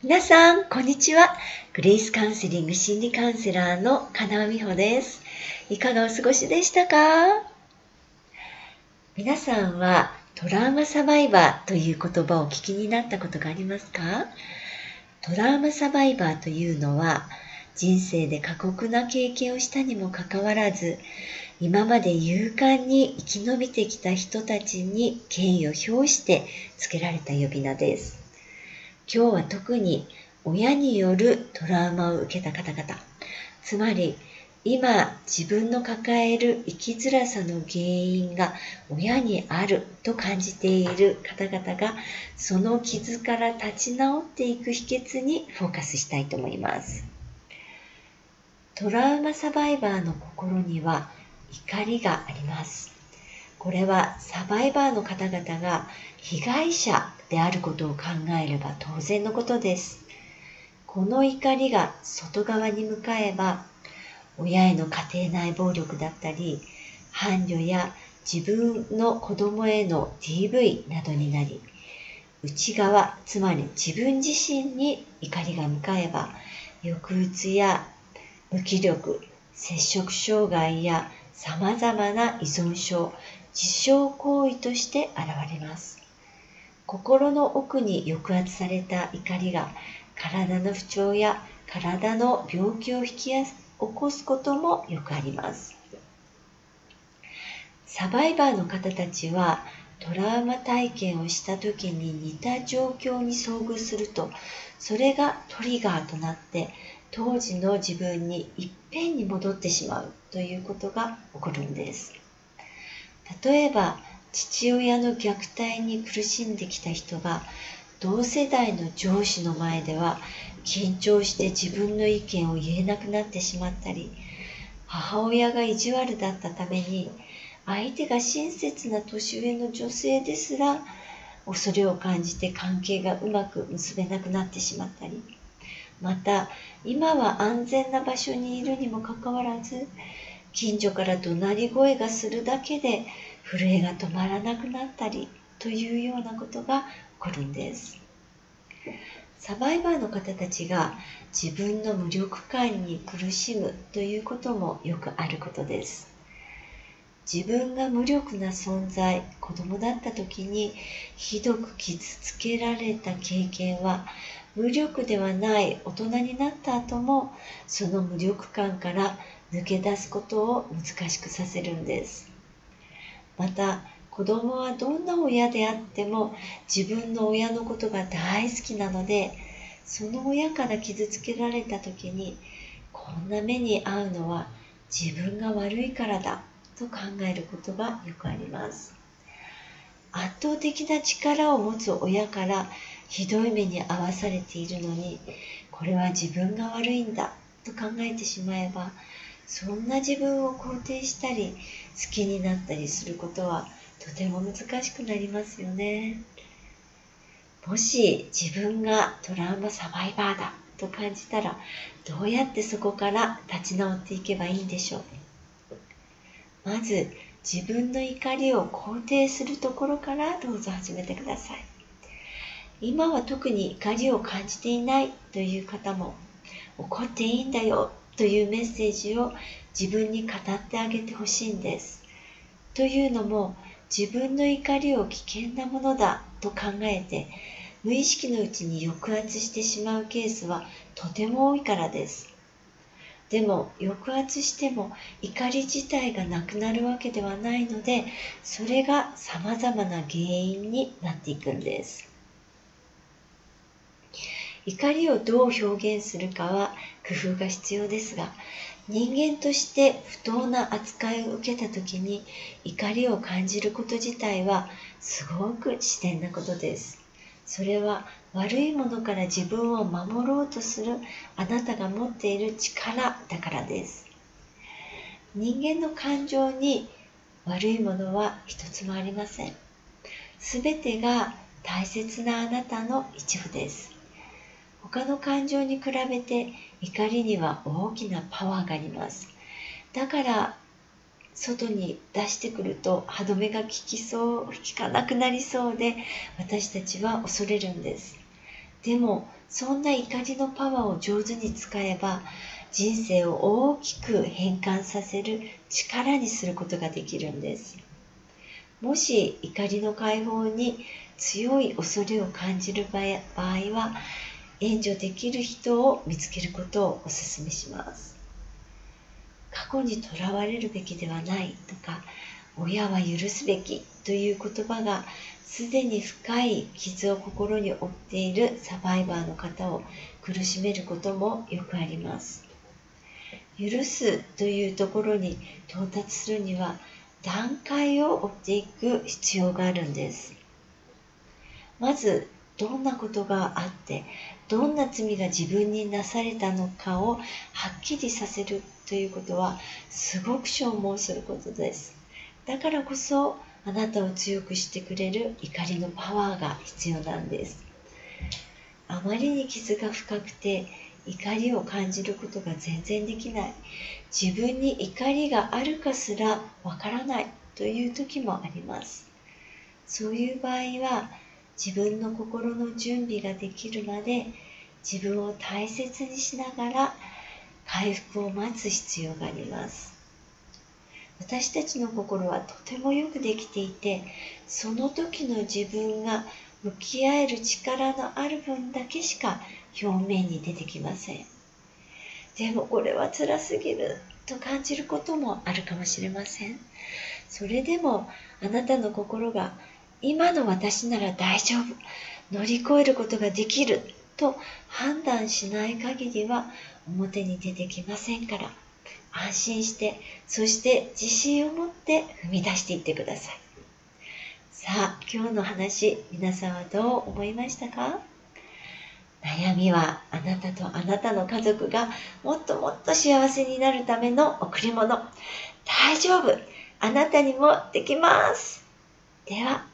皆さん、こんにちは。グレイスカウンセリング心理カウンセラーの金尾美穂です。いかがお過ごしでしたか？皆さんはトラウマサバイバーという言葉をお聞きになったことがありますか？トラウマサバイバーというのは人生で過酷な経験をしたにもかかわらず今まで勇敢に生き延びてきた人たちに敬意を表して付けられた呼び名です。今日は特に親によるトラウマを受けた方々、つまり今自分の抱える生きづらさの原因が親にあると感じている方々がその傷から立ち直っていく秘訣にフォーカスしたいと思います。トラウマサバイバーの心には怒りがあります。これはサバイバーの方々が被害者であることを考えれば当然のことです。この怒りが外側に向かえば親への家庭内暴力だったり伴侶や自分の子供への DV などになり内側つまり自分自身に怒りが向かえば抑うつや無気力摂食障害やさまざまな依存症自傷行為として現れます心の奥に抑圧された怒りが体の不調や体の病気を引き起こすこともよくあります。サバイバーの方たちはトラウマ体験をした時に似た状況に遭遇するとそれがトリガーとなって当時の自分にいっぺんに戻ってしまうということが起こるんです。例えば父親の虐待に苦しんできた人が同世代の上司の前では緊張して自分の意見を言えなくなってしまったり母親が意地悪だったために相手が親切な年上の女性ですら恐れを感じて関係がうまく結べなくなってしまったりまた今は安全な場所にいるにもかかわらず近所から怒鳴り声がするだけで震えが止まらなくなったりというようなことが起こるんです。サバイバーの方たちが自分の無力感に苦しむということもよくあることです。自分が無力な存在子供だった時にひどく傷つけられた経験は無力ではない大人になった後もその無力感から抜け出すことを難しくさせるんです。また子供はどんな親であっても自分の親のことが大好きなのでその親から傷つけられた時にこんな目に遭うのは自分が悪いからだと考えることがよくあります。圧倒的な力を持つ親からひどい目に遭わされているのにこれは自分が悪いんだと考えてしまえばそんな自分を肯定したり好きになったりすることはとても難しくなりますよね。もし自分がトラウマサバイバーだと感じたらどうやってそこから立ち直っていけばいいんでしょう？まず自分の怒りを肯定するところからどうぞ始めてください。今は特に怒りを感じていないという方も怒っていいんだよというメッセージを自分に語ってあげてほしいんです。というのも自分の怒りを危険なものだと考えて無意識のうちに抑圧してしまうケースはとても多いからです。でも抑圧しても怒り自体がなくなるわけではないのでそれが様々な原因になっていくんです。怒りをどう表現するかは工夫が必要ですが人間として不当な扱いを受けた時に怒りを感じること自体はすごく自然なことです。それは悪いものから自分を守ろうとするあなたが持っている力だからです。人間の感情に悪いものは一つもありません。すべてが大切なあなたの一部です。他の感情に比べて怒りには大きなパワーがあります。だから外に出してくると歯止めが効きそう効かなくなりそうで私たちは恐れるんです。でもそんな怒りのパワーを上手に使えば人生を大きく変換させる力にすることができるんです。もし怒りの解放に強い恐れを感じる場合は援助できる人を見つけることをお勧めします過去にとらわれるべきではないとか親は許すべきという言葉がすでに深い傷を心に負っているサバイバーの方を苦しめることもよくあります。許すというところに到達するには段階を追っていく必要があるんです。まずどんなことがあってどんな罪が自分になされたのかをはっきりさせるということはすごく消耗することです。だからこそあなたを強くしてくれる怒りのパワーが必要なんです。あまりに傷が深くて怒りを感じることが全然できない。自分に怒りがあるかすらわからないという時もあります。そういう場合は自分の心の準備ができるまで自分を大切にしながら回復を待つ必要があります。私たちの心はとてもよくできていてその時の自分が向き合える力のある分だけしか表面に出てきません。でもこれは辛すぎると感じることもあるかもしれません。それでもあなたの心が今の私なら大丈夫。乗り越えることができると判断しない限りは表に出てきませんから。安心して、そして自信を持って踏み出していってください。さあ、今日の話、皆さんはどう思いましたか？悩みはあなたとあなたの家族がもっともっと幸せになるための贈り物。大丈夫。あなたにもできます。では、